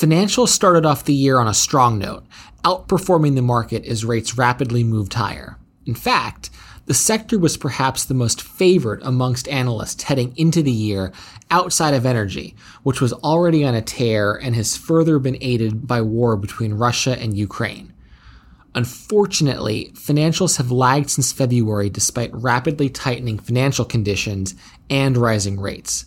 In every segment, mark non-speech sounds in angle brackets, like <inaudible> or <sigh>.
Financials started off the year on a strong note, outperforming the market as rates rapidly moved higher. In fact, the sector was perhaps the most favored amongst analysts heading into the year outside of energy, which was already on a tear and has further been aided by war between Russia and Ukraine. Unfortunately, financials have lagged since February despite rapidly tightening financial conditions and rising rates.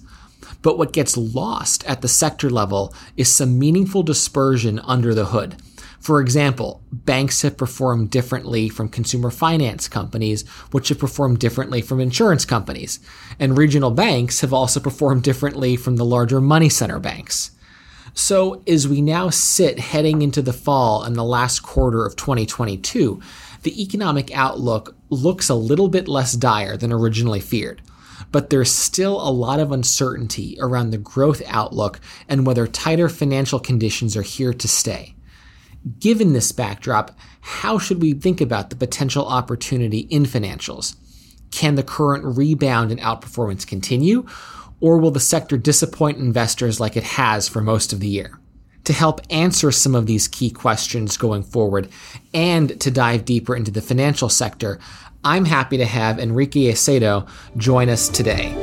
But what gets lost at the sector level is some meaningful dispersion under the hood. For example, banks have performed differently from consumer finance companies, which have performed differently from insurance companies. And regional banks have also performed differently from the larger money center banks. So, as we now sit heading into the fall and the last quarter of 2022, the economic outlook looks a little bit less dire than originally feared. But there's still a lot of uncertainty around the growth outlook and whether tighter financial conditions are here to stay. Given this backdrop, how should we think about the potential opportunity in financials? Can the current rebound and outperformance continue? or will the sector disappoint investors like it has for most of the year? To help answer some of these key questions going forward and to dive deeper into the financial sector, I'm happy to have Enrique Acedo join us today.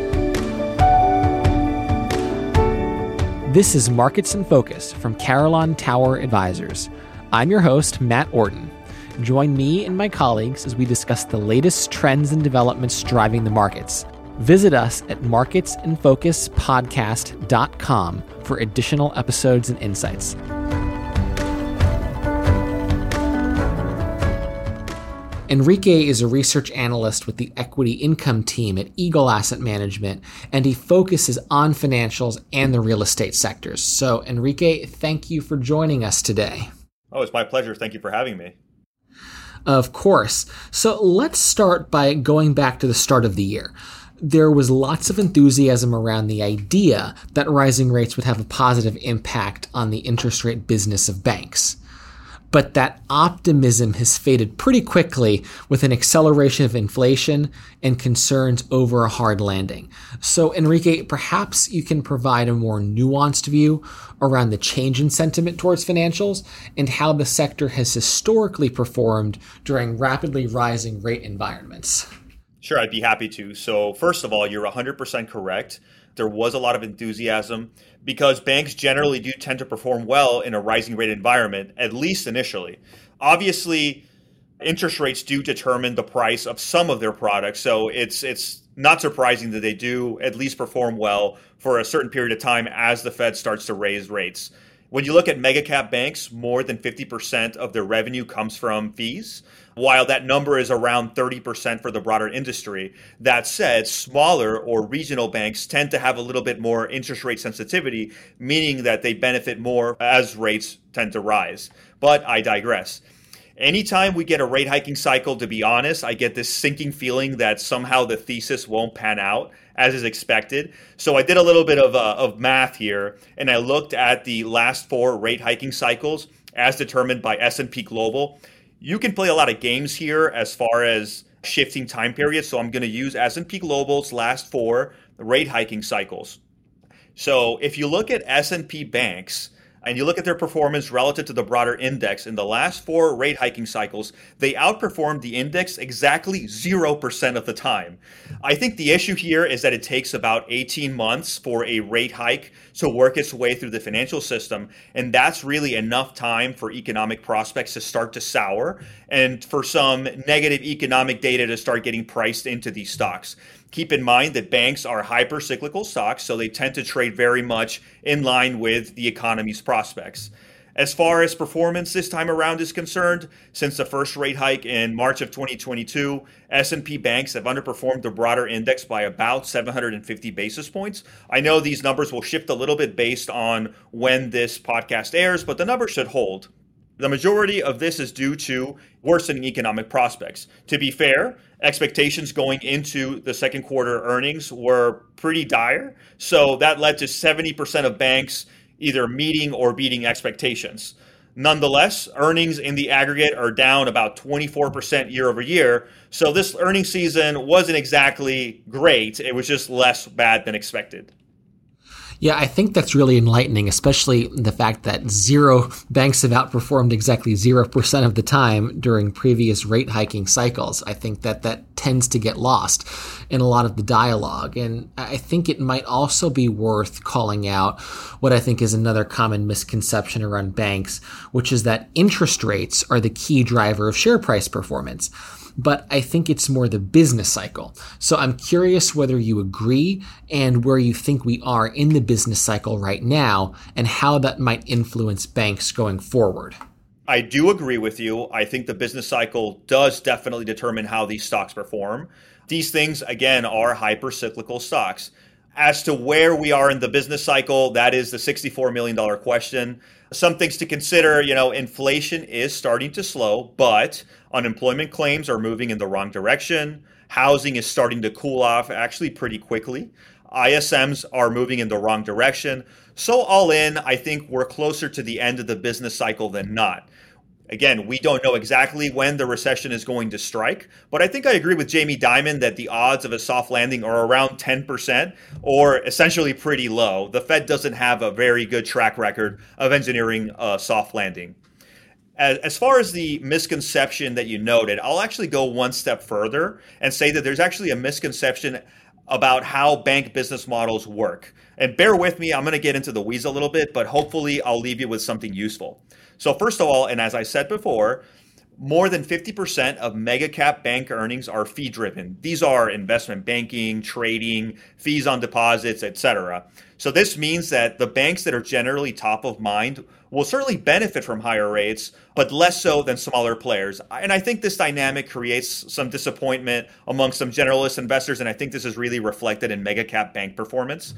This is Markets in Focus from Carillon Tower Advisors. I'm your host, Matt Orton. Join me and my colleagues as we discuss the latest trends and developments driving the markets Visit us at marketsinfocuspodcast.com for additional episodes and insights. Enrique is a research analyst with the equity income team at Eagle Asset Management, and he focuses on financials and the real estate sectors. So, Enrique, thank you for joining us today. Oh, it's my pleasure. Thank you for having me. Of course. So, let's start by going back to the start of the year there was lots of enthusiasm around the idea that rising rates would have a positive impact on the interest rate business of banks. But that optimism has faded pretty quickly with an acceleration of inflation and concerns over a hard landing. So, Enrique, perhaps you can provide a more nuanced view around the change in sentiment towards financials and how the sector has historically performed during rapidly rising rate environments. Sure, I'd be happy to. So, first of all, you're 100% correct. There was a lot of enthusiasm because banks generally do tend to perform well in a rising rate environment, at least initially. Obviously, interest rates do determine the price of some of their products, so it's it's not surprising that they do at least perform well for a certain period of time as the Fed starts to raise rates. When you look at mega cap banks, more than 50% of their revenue comes from fees, while that number is around 30% for the broader industry. That said, smaller or regional banks tend to have a little bit more interest rate sensitivity, meaning that they benefit more as rates tend to rise. But I digress. Anytime we get a rate hiking cycle, to be honest, I get this sinking feeling that somehow the thesis won't pan out as is expected. So I did a little bit of, uh, of math here, and I looked at the last four rate hiking cycles as determined by S&P Global. You can play a lot of games here as far as shifting time periods. So I'm going to use S&P Global's last four rate hiking cycles. So if you look at S&P banks, and you look at their performance relative to the broader index in the last four rate hiking cycles, they outperformed the index exactly 0% of the time. I think the issue here is that it takes about 18 months for a rate hike to work its way through the financial system. And that's really enough time for economic prospects to start to sour and for some negative economic data to start getting priced into these stocks. Keep in mind that banks are hyper cyclical stocks, so they tend to trade very much in line with the economy's prospects. As far as performance this time around is concerned, since the first rate hike in March of 2022, S&P banks have underperformed the broader index by about 750 basis points. I know these numbers will shift a little bit based on when this podcast airs, but the numbers should hold. The majority of this is due to worsening economic prospects. To be fair, expectations going into the second quarter earnings were pretty dire. So that led to 70% of banks either meeting or beating expectations. Nonetheless, earnings in the aggregate are down about 24% year over year. So this earnings season wasn't exactly great. It was just less bad than expected. Yeah, I think that's really enlightening, especially the fact that zero banks have outperformed exactly 0% of the time during previous rate hiking cycles. I think that that tends to get lost in a lot of the dialogue. And I think it might also be worth calling out what I think is another common misconception around banks, which is that interest rates are the key driver of share price performance but I think it's more the business cycle. So I'm curious whether you agree and where you think we are in the business cycle right now and how that might influence banks going forward. I do agree with you. I think the business cycle does definitely determine how these stocks perform. These things, again, are hyper cyclical stocks. As to where we are in the business cycle, that is the $64 million question. Some things to consider, you know, inflation is starting to slow, but unemployment claims are moving in the wrong direction. Housing is starting to cool off actually pretty quickly. ISMs are moving in the wrong direction. So, all in, I think we're closer to the end of the business cycle than not. Again, we don't know exactly when the recession is going to strike, but I think I agree with Jamie Dimon that the odds of a soft landing are around 10% or essentially pretty low. The Fed doesn't have a very good track record of engineering a soft landing. As, far as the misconception that you noted, I'll actually go one step further and say that there's actually a misconception about how bank business models work. And bear with me, I'm going to get into the weeds a little bit, but hopefully I'll leave you with something useful. So, first of all, and as I said before, more than 50% of mega cap bank earnings are fee driven. These are investment banking, trading, fees on deposits, etc. So this means that the banks that are generally top of mind will certainly benefit from higher rates, but less so than smaller players. And I think this dynamic creates some disappointment among some generalist investors, and I think this is really reflected in mega cap bank performance.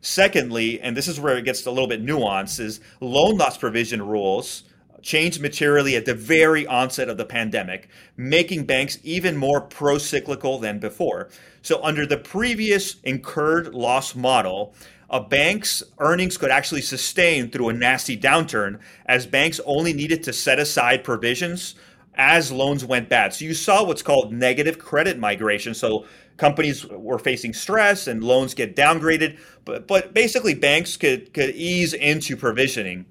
Secondly, and this is where it gets a little bit nuanced, is loan loss provision rules changed materially at the very onset of the pandemic, making banks even more pro cyclical than before. So, under the previous incurred loss model, a bank's earnings could actually sustain through a nasty downturn as banks only needed to set aside provisions as loans went bad. So you saw what's called negative credit migration. So companies were facing stress and loans get downgraded, but but basically banks could could ease into provisioning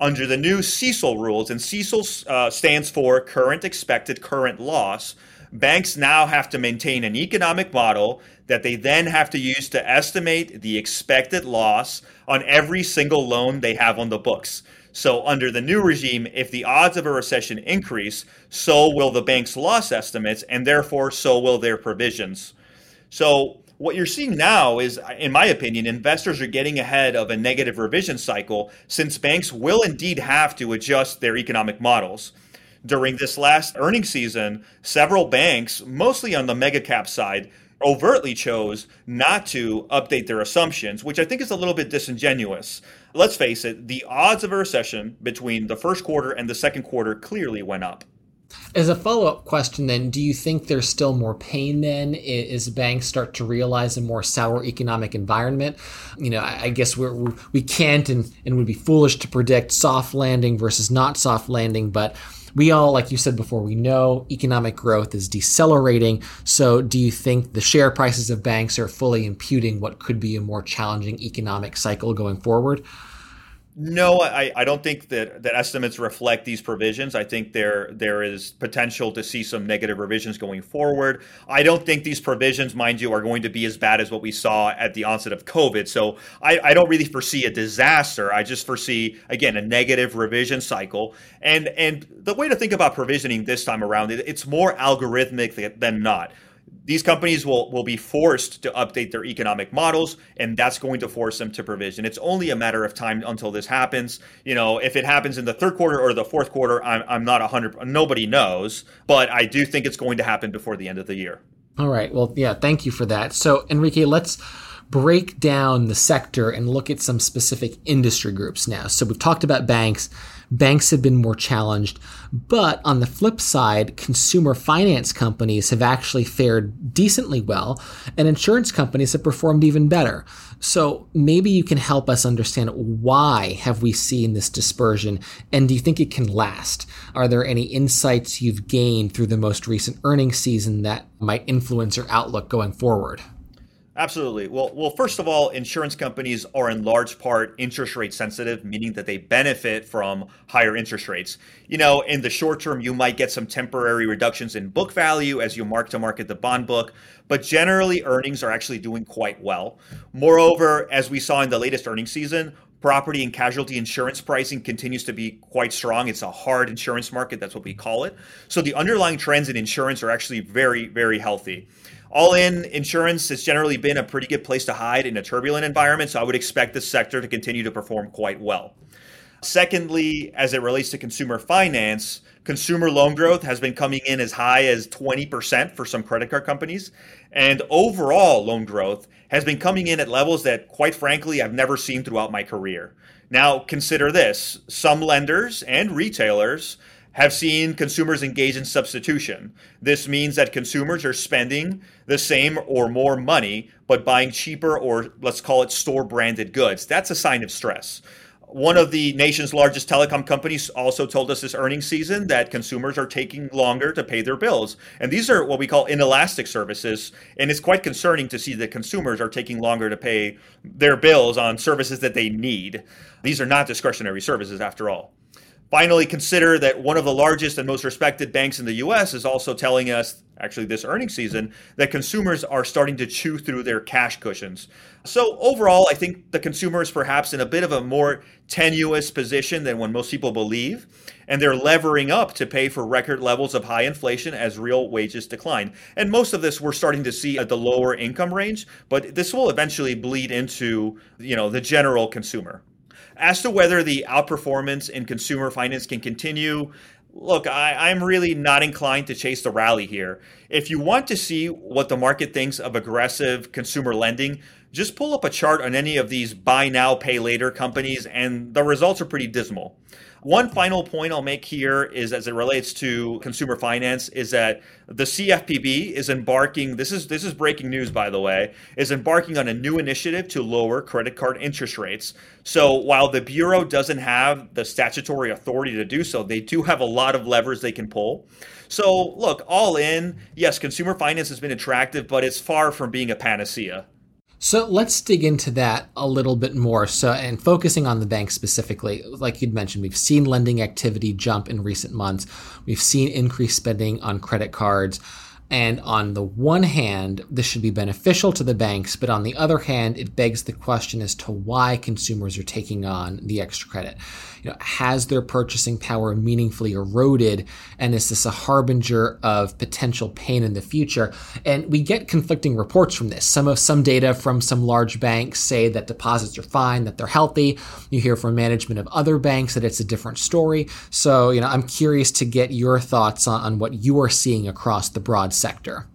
under the new CECL rules, and CECL uh, stands for current expected current loss. Banks now have to maintain an economic model that they then have to use to estimate the expected loss on every single loan they have on the books. So, under the new regime, if the odds of a recession increase, so will the bank's loss estimates, and therefore so will their provisions. So what you're seeing now is, in my opinion, investors are getting ahead of a negative revision cycle since banks will indeed have to adjust their economic models. During this last earnings season, several banks, mostly on the mega cap side, overtly chose not to update their assumptions, which I think is a little bit disingenuous. Let's face it, the odds of a recession between the first quarter and the second quarter clearly went up. As a follow up question, then, do you think there's still more pain then as banks start to realize a more sour economic environment? You know, I guess we're, we can't and, and would be foolish to predict soft landing versus not soft landing, but we all, like you said before, we know economic growth is decelerating. So, do you think the share prices of banks are fully imputing what could be a more challenging economic cycle going forward? No, I, I don't think that, that estimates reflect these provisions. I think there there is potential to see some negative revisions going forward. I don't think these provisions, mind you, are going to be as bad as what we saw at the onset of COVID. So I, I don't really foresee a disaster. I just foresee again a negative revision cycle. And and the way to think about provisioning this time around, it, it's more algorithmic than not these companies will, will be forced to update their economic models and that's going to force them to provision. It's only a matter of time until this happens. You know if it happens in the third quarter or the fourth quarter i'm, I'm not 100 nobody knows but i do think it's going to happen before the end of the year. All right. Well yeah thank you for that. So enrique let's break down the sector and look at some specific industry groups now so we've talked about banks banks have been more challenged. But on the flip side, consumer finance companies have actually fared decently well, and insurance companies have performed even better. So maybe you can help us understand why have we seen this dispersion, and do you think it can last? Are there any insights you've gained through the most recent earnings season that might influence your outlook going forward? Absolutely. Well, well, first of all, insurance companies are in large part interest rate sensitive, meaning that they benefit from higher interest rates. You know, in the short term, you might get some temporary reductions in book value as you mark to market the bond book, but generally earnings are actually doing quite well. Moreover, as we saw in the latest earnings season, property and casualty insurance pricing continues to be quite strong. It's a hard insurance market, that's what we call it. So the underlying trends in insurance are actually very, very healthy all in insurance has generally been a pretty good place to hide in a turbulent environment, so I would expect this sector to continue to perform quite well. Secondly, as it relates to consumer finance, consumer loan growth has been coming in as high as 20% for some credit card companies. And overall loan growth has been coming in at levels that, quite frankly, I've never seen throughout my career. Now, consider this some lenders and retailers have seen consumers engage in substitution. This means that consumers are spending the same or more money, but buying cheaper or let's call it store branded goods. That's a sign of stress. One of the nation's largest telecom companies also told us this earnings season that consumers are taking longer to pay their bills. And these are what we call inelastic services. And it's quite concerning to see that consumers are taking longer to pay their bills on services that they need. These are not discretionary services after all. Finally, consider that one of the largest and most respected banks in the US is also telling us, actually, this earnings season, that consumers are starting to chew through their cash cushions. So, overall, I think the consumer is perhaps in a bit of a more tenuous position than when most people believe, and they're levering up to pay for record levels of high inflation as real wages decline. And most of this we're starting to see at the lower income range, but this will eventually bleed into, you know, the general consumer. As to whether the outperformance in consumer finance can continue, look, I, am really not inclined to chase the rally here. If you want to see what the market thinks of aggressive consumer lending, just pull up a chart on any of these buy now, pay later companies, and the results are pretty dismal. One final point I'll make here is as it relates to consumer finance is that the CFPB is embarking this is this is breaking news by the way is embarking on a new initiative to lower credit card interest rates. So while the bureau doesn't have the statutory authority to do so, they do have a lot of levers they can pull. So look, all in, yes, consumer finance has been attractive, but it's far from being a panacea. So let's dig into that a little bit more. So, and focusing on the bank specifically, like you'd mentioned, we've seen lending activity jump in recent months. We've seen increased spending on credit cards. And on the one hand, this should be beneficial to the banks, but on the other hand, it begs the question as to why consumers are taking on the extra credit. You know, has their purchasing power meaningfully eroded, and is this a harbinger of potential pain in the future? And we get conflicting reports from this. Some of some data from some large banks say that deposits are fine, that they're healthy. You hear from management of other banks that it's a different story. So, you know, I'm curious to get your thoughts on, on what you are seeing across the broad sector.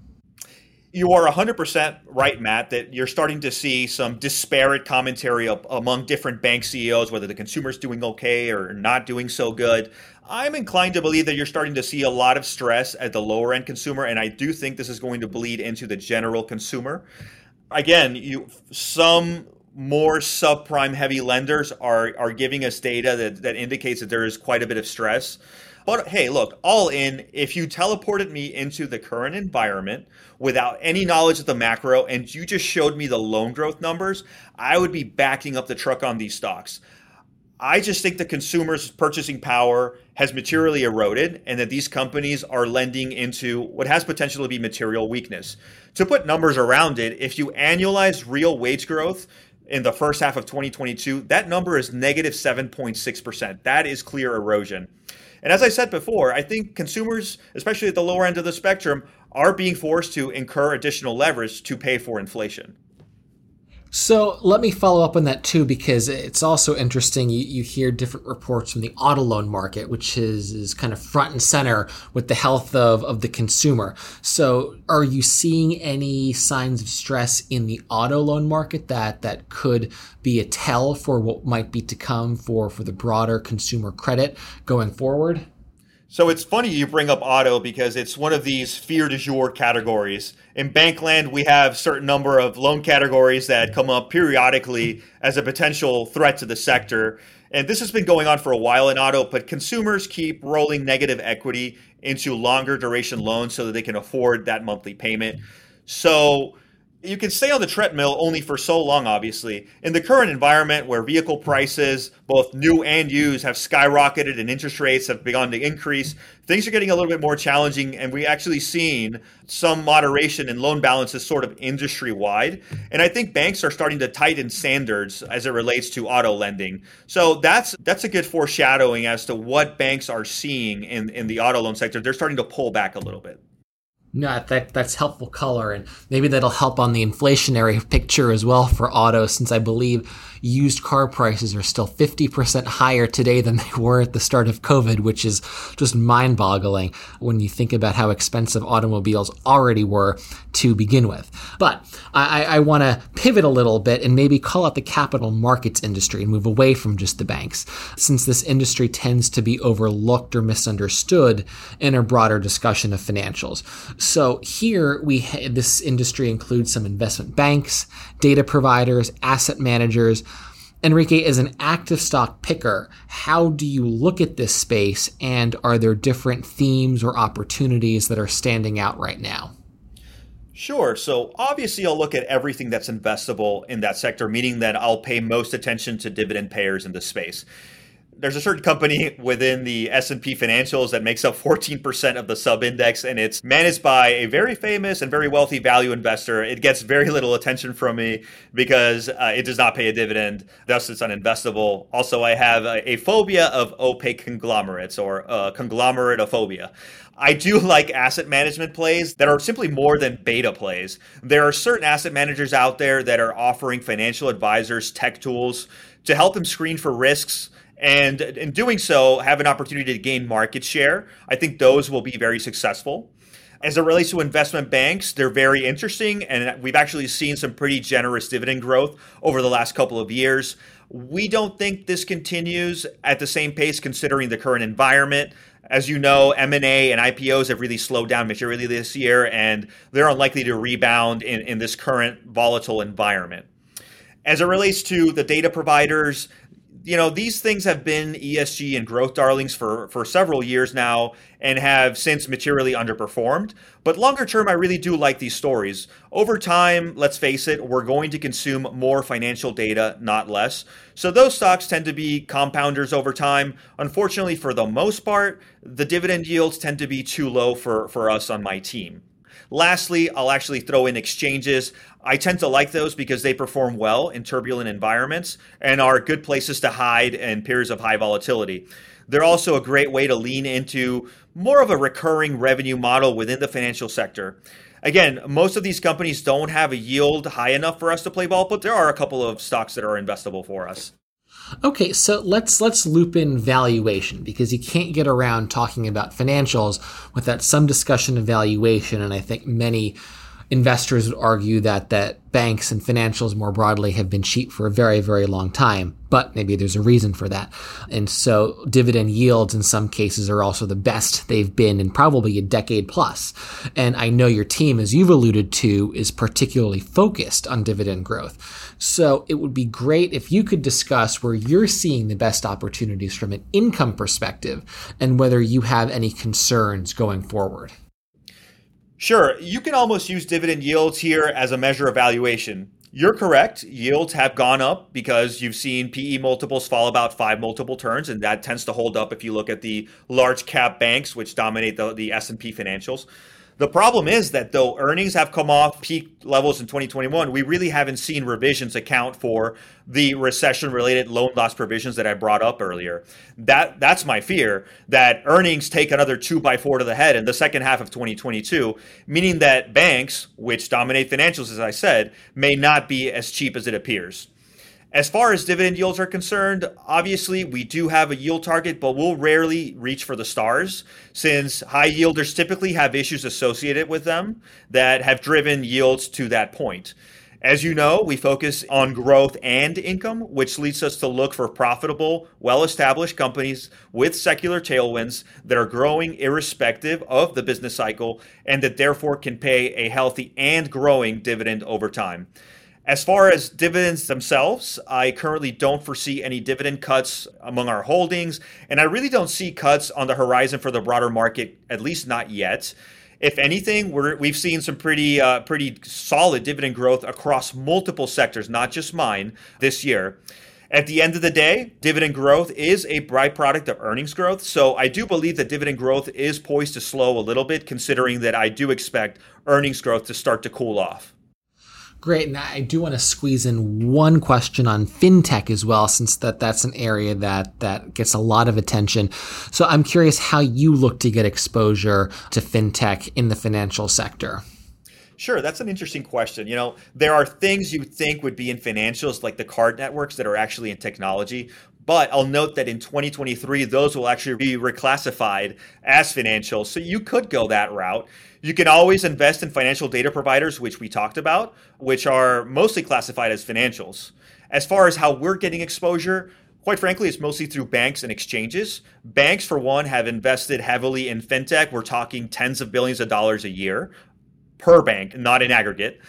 You are 100% right, Matt, that you're starting to see some disparate commentary among different bank CEOs, whether the consumer's doing okay or not doing so good. I'm inclined to believe that you're starting to see a lot of stress at the lower end consumer, and I do think this is going to bleed into the general consumer. Again, you some more subprime heavy lenders are are giving us data that, that indicates that there is quite a bit of stress. But hey, look, all in, if you teleported me into the current environment without any knowledge of the macro and you just showed me the loan growth numbers, I would be backing up the truck on these stocks. I just think the consumer's purchasing power has materially eroded and that these companies are lending into what has potential to be material weakness. To put numbers around it, if you annualize real wage growth in the first half of 2022, that number is negative 7.6%. That is clear erosion. And as I said before, I think consumers, especially at the lower end of the spectrum, are being forced to incur additional leverage to pay for inflation. So let me follow up on that too, because it's also interesting. You, you hear different reports from the auto loan market, which is, is kind of front and center with the health of, of the consumer. So are you seeing any signs of stress in the auto loan market that, that could be a tell for what might be to come for, for the broader consumer credit going forward? So it's funny you bring up auto because it's one of these fear du jour categories. In Bankland, we have certain number of loan categories that come up periodically as a potential threat to the sector. And this has been going on for a while in auto, but consumers keep rolling negative equity into longer duration loans so that they can afford that monthly payment. So you can stay on the treadmill only for so long, obviously. In the current environment where vehicle prices, both new and used, have skyrocketed and interest rates have begun to increase, things are getting a little bit more challenging. And we actually seen some moderation in loan balances sort of industry wide. And I think banks are starting to tighten standards as it relates to auto lending. So that's that's a good foreshadowing as to what banks are seeing in, in the auto loan sector. They're starting to pull back a little bit. No, that that's helpful color, and maybe that'll help on the inflationary <laughs> picture as well for auto, since I believe used car prices are still 50% higher today than <laughs> they were at the start of COVID, which is just mind boggling when you think about how expensive automobiles already were to begin with. But I, I want to pivot a little bit and maybe call out the capital markets industry and move away from just the banks, since this industry tends to be overlooked or misunderstood in a broader discussion of financials. So here we ha- this industry includes some investment banks, data providers, asset managers, Enrique, is an active stock picker, how do you look at this space and are there different themes or opportunities that are standing out right now? Sure. So obviously, I'll look at everything that's investable in that sector, meaning that I'll pay most attention to dividend payers in this space there's a certain company within the S&P financials that makes up 14% of the sub index and it's managed by a very famous and very wealthy value investor. It gets very little attention from me because uh, it does not pay a dividend, thus it's uninvestable. Also, I have a, a phobia of opaque conglomerates or uh, conglomeratophobia. I do like asset management plays that are simply more than beta plays. There are certain asset managers out there that are offering financial advisors tech tools to help them screen for risks and in doing so have an opportunity to gain market share. I think those will be very successful. As it relates to investment banks, they're very interesting, and we've actually seen some pretty generous dividend growth over the last couple of years. We don't think this continues at the same pace considering the current environment. As you know, M&A and IPOs have really slowed down materially this year, and they're unlikely to rebound in, in this current volatile environment. As it relates to the data providers, you know, these things have been ESG and growth darlings for, for several years now and have since materially underperformed. But longer term, I really do like these stories. Over time, let's face it, we're going to consume more financial data, not less. So those stocks tend to be compounders over time. Unfortunately, for the most part, the dividend yields tend to be too low for, for us on my team. Lastly, I'll actually throw in exchanges. I tend to like those because they perform well in turbulent environments and are good places to hide in periods of high volatility. They're also a great way to lean into more of a recurring revenue model within the financial sector. Again, most of these companies don't have a yield high enough for us to play ball, but there are a couple of stocks that are investable for us. Okay, so let's let's loop in valuation because you can't get around talking about financials without some discussion of valuation and I think many investors would argue that that banks and financials more broadly have been cheap for a very very long time but maybe there's a reason for that. And so dividend yields in some cases are also the best they've been in probably a decade plus. and i know your team as you've alluded to is particularly focused on dividend growth. So it would be great if you could discuss where you're seeing the best opportunities from an income perspective and whether you have any concerns going forward Sure, you can almost use dividend yields here as a measure of valuation. You're correct. Yields have gone up because you've seen PE multiples fall about five multiple turns, and that tends to hold up if you look at the large cap banks, which dominate the, the S&P financials. The problem is that though earnings have come off peak levels in 2021, we really haven't seen revisions account for the recession related loan loss provisions that I brought up earlier. That that's my fear that earnings take another 2 by 4 to the head in the second half of 2022, meaning that banks, which dominate financials as I said, may not be as cheap as it appears. As far as dividend yields are concerned, obviously we do have a yield target, but we'll rarely reach for the stars since high yielders typically have issues associated with them that have driven yields to that point. As you know, we focus on growth and income, which leads us to look for profitable, well established companies with secular tailwinds that are growing irrespective of the business cycle and that therefore can pay a healthy and growing dividend over time. As far as dividends themselves, I currently don't foresee any dividend cuts among our holdings, and I really don't see cuts on the horizon for the broader market, at least not yet. If anything, we have seen some pretty uh, pretty solid dividend growth across multiple sectors, not just mine, this year. At the end of the day, dividend growth is a byproduct of earnings growth. So I do believe that dividend growth is poised to slow a little bit, considering that I do expect earnings growth to start to cool off. Great, and I do want to squeeze in one question on fintech as well, since that that's an area that that gets a lot of attention. So I'm curious how you look to get exposure to fintech in the financial sector. Sure, that's an interesting question. You know, there are things you think would be in financials, like the card networks, that are actually in technology. But I'll note that in 2023, those will actually be reclassified as financials. So you could go that route. You can always invest in financial data providers, which we talked about, which are mostly classified as financials. As far as how we're getting exposure, quite frankly, it's mostly through banks and exchanges. Banks, for one, have invested heavily in fintech. We're talking tens of billions of dollars a year per bank, not in aggregate.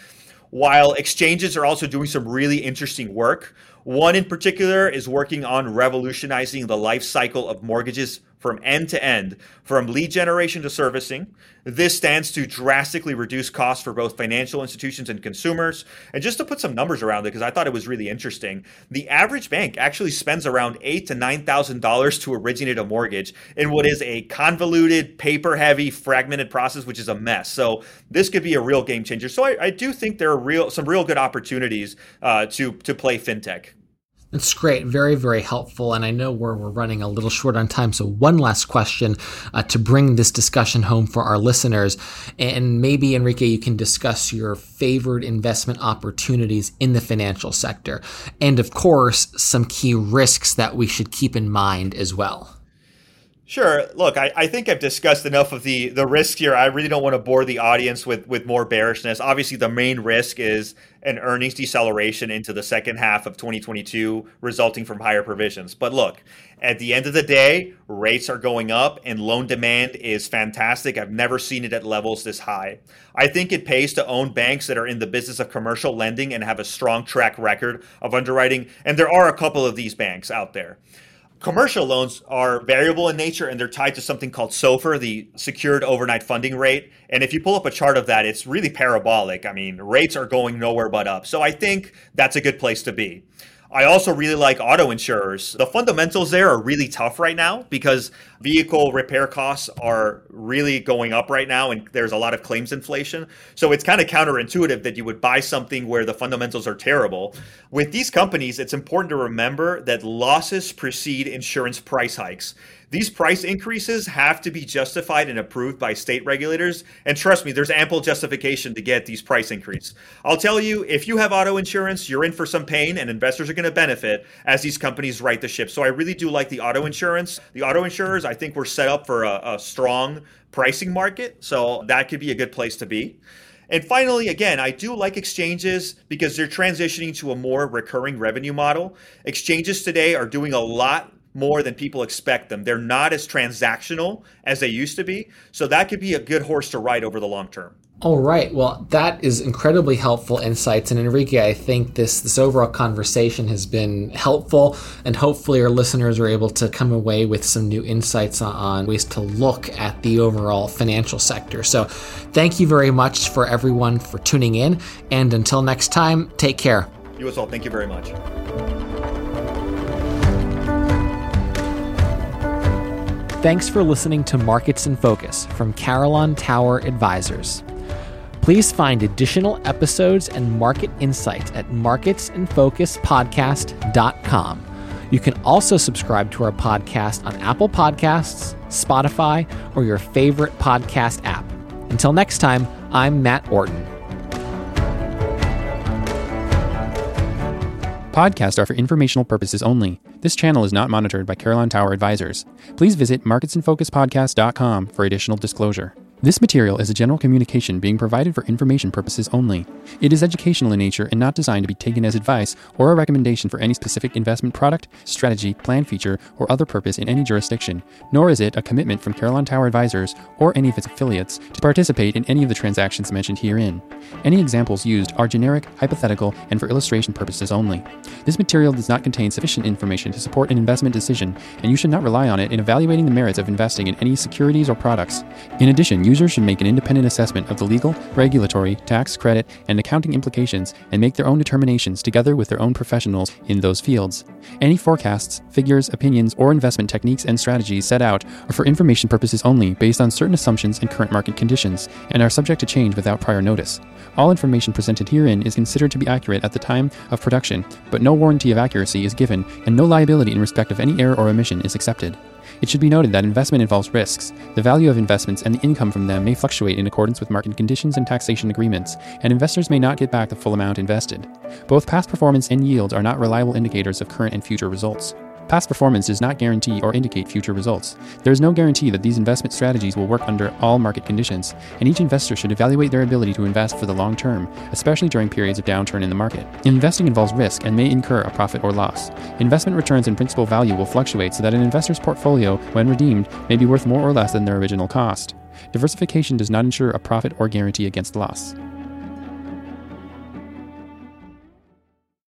While exchanges are also doing some really interesting work. One in particular is working on revolutionizing the life cycle of mortgages from end to end, from lead generation to servicing. This stands to drastically reduce costs for both financial institutions and consumers. And just to put some numbers around it, because I thought it was really interesting, the average bank actually spends around eight to nine thousand dollars to originate a mortgage in what is a convoluted, paper-heavy, fragmented process, which is a mess. So this could be a real game changer. So I, I do think there are real some real good opportunities uh, to to play fintech. That's great. Very, very helpful. And I know we're, we're running a little short on time. So, one last question uh, to bring this discussion home for our listeners. And maybe, Enrique, you can discuss your favored investment opportunities in the financial sector. And, of course, some key risks that we should keep in mind as well. Sure. Look, I, I think I've discussed enough of the the risk here. I really don't want to bore the audience with with more bearishness. Obviously, the main risk is an earnings deceleration into the second half of 2022, resulting from higher provisions. But look, at the end of the day, rates are going up and loan demand is fantastic. I've never seen it at levels this high. I think it pays to own banks that are in the business of commercial lending and have a strong track record of underwriting. And there are a couple of these banks out there. Commercial loans are variable in nature and they're tied to something called SOFR, the secured overnight funding rate. And if you pull up a chart of that, it's really parabolic. I mean, rates are going nowhere but up. So I think that's a good place to be. I also really like auto insurers. The fundamentals there are really tough right now because vehicle repair costs are really going up right now and there's a lot of claims inflation. So it's kind of counterintuitive that you would buy something where the fundamentals are terrible. With these companies, it's important to remember that losses precede insurance price hikes. These price increases have to be justified and approved by state regulators. And trust me, there's ample justification to get these price increases. I'll tell you, if you have auto insurance, you're in for some pain and investors are going to benefit as these companies right the ship. So I really do like the auto insurance. The auto insurers, I think we're set up for a, a strong pricing market. So that could be a good place to be. And finally, again, I do like exchanges because they're transitioning to a more recurring revenue model. Exchanges today are doing a lot more than people expect them. They're not as transactional as they used to be. So that could be a good horse to ride over the long term. All right. Well, that is incredibly helpful insights. And Enrique, I think this this overall conversation has been helpful, and hopefully our listeners are able to come away with some new insights on ways to look at the overall financial sector. So, thank you very much for everyone for tuning in. And until next time, take care. You as well. Thank you very much. Thanks for listening to Markets in Focus from Carillon Tower Advisors. Please find additional episodes and market insights at marketsinfocuspodcast.com. You can also subscribe to our podcast on Apple Podcasts, Spotify, or your favorite podcast app. Until next time, I'm Matt Orton. Podcasts are for informational purposes only. This channel is not monitored by Carillon Tower Advisors. Please visit marketsinfocuspodcast.com for additional disclosure. This material is a general communication being provided for information purposes only. It is educational in nature and not designed to be taken as advice or a recommendation for any specific investment product, strategy, plan feature, or other purpose in any jurisdiction, nor is it a commitment from Carillon Tower Advisors or any of its affiliates to participate in any of the transactions mentioned herein. Any examples used are generic, hypothetical, and for illustration purposes only. This material does not contain sufficient information to support an investment decision, and you should not rely on it in evaluating the merits of investing in any securities or products. In addition, users should make an independent assessment of the legal, regulatory, tax, credit, and accounting implications and make their own determinations together with their own professionals in those fields. Any forecasts, figures, opinions, or investment techniques and strategies set out are for information purposes only based on certain assumptions and current market conditions and are subject to change without prior notice. All information presented herein is considered to be accurate at the time of production, but no warranty of accuracy is given and no liability in respect of any error or omission is accepted. It should be noted that investment involves risks. The value of investments and the income from them may fluctuate in accordance with market conditions and taxation agreements, and investors may not get back the full amount invested. Both past performance and yields are not reliable indicators of current and future results. Past performance does not guarantee or indicate future results. There is no guarantee that these investment strategies will work under all market conditions, and each investor should evaluate their ability to invest for the long term, especially during periods of downturn in the market. Investing involves risk and may incur a profit or loss. Investment returns and principal value will fluctuate so that an investor's portfolio, when redeemed, may be worth more or less than their original cost. Diversification does not ensure a profit or guarantee against loss.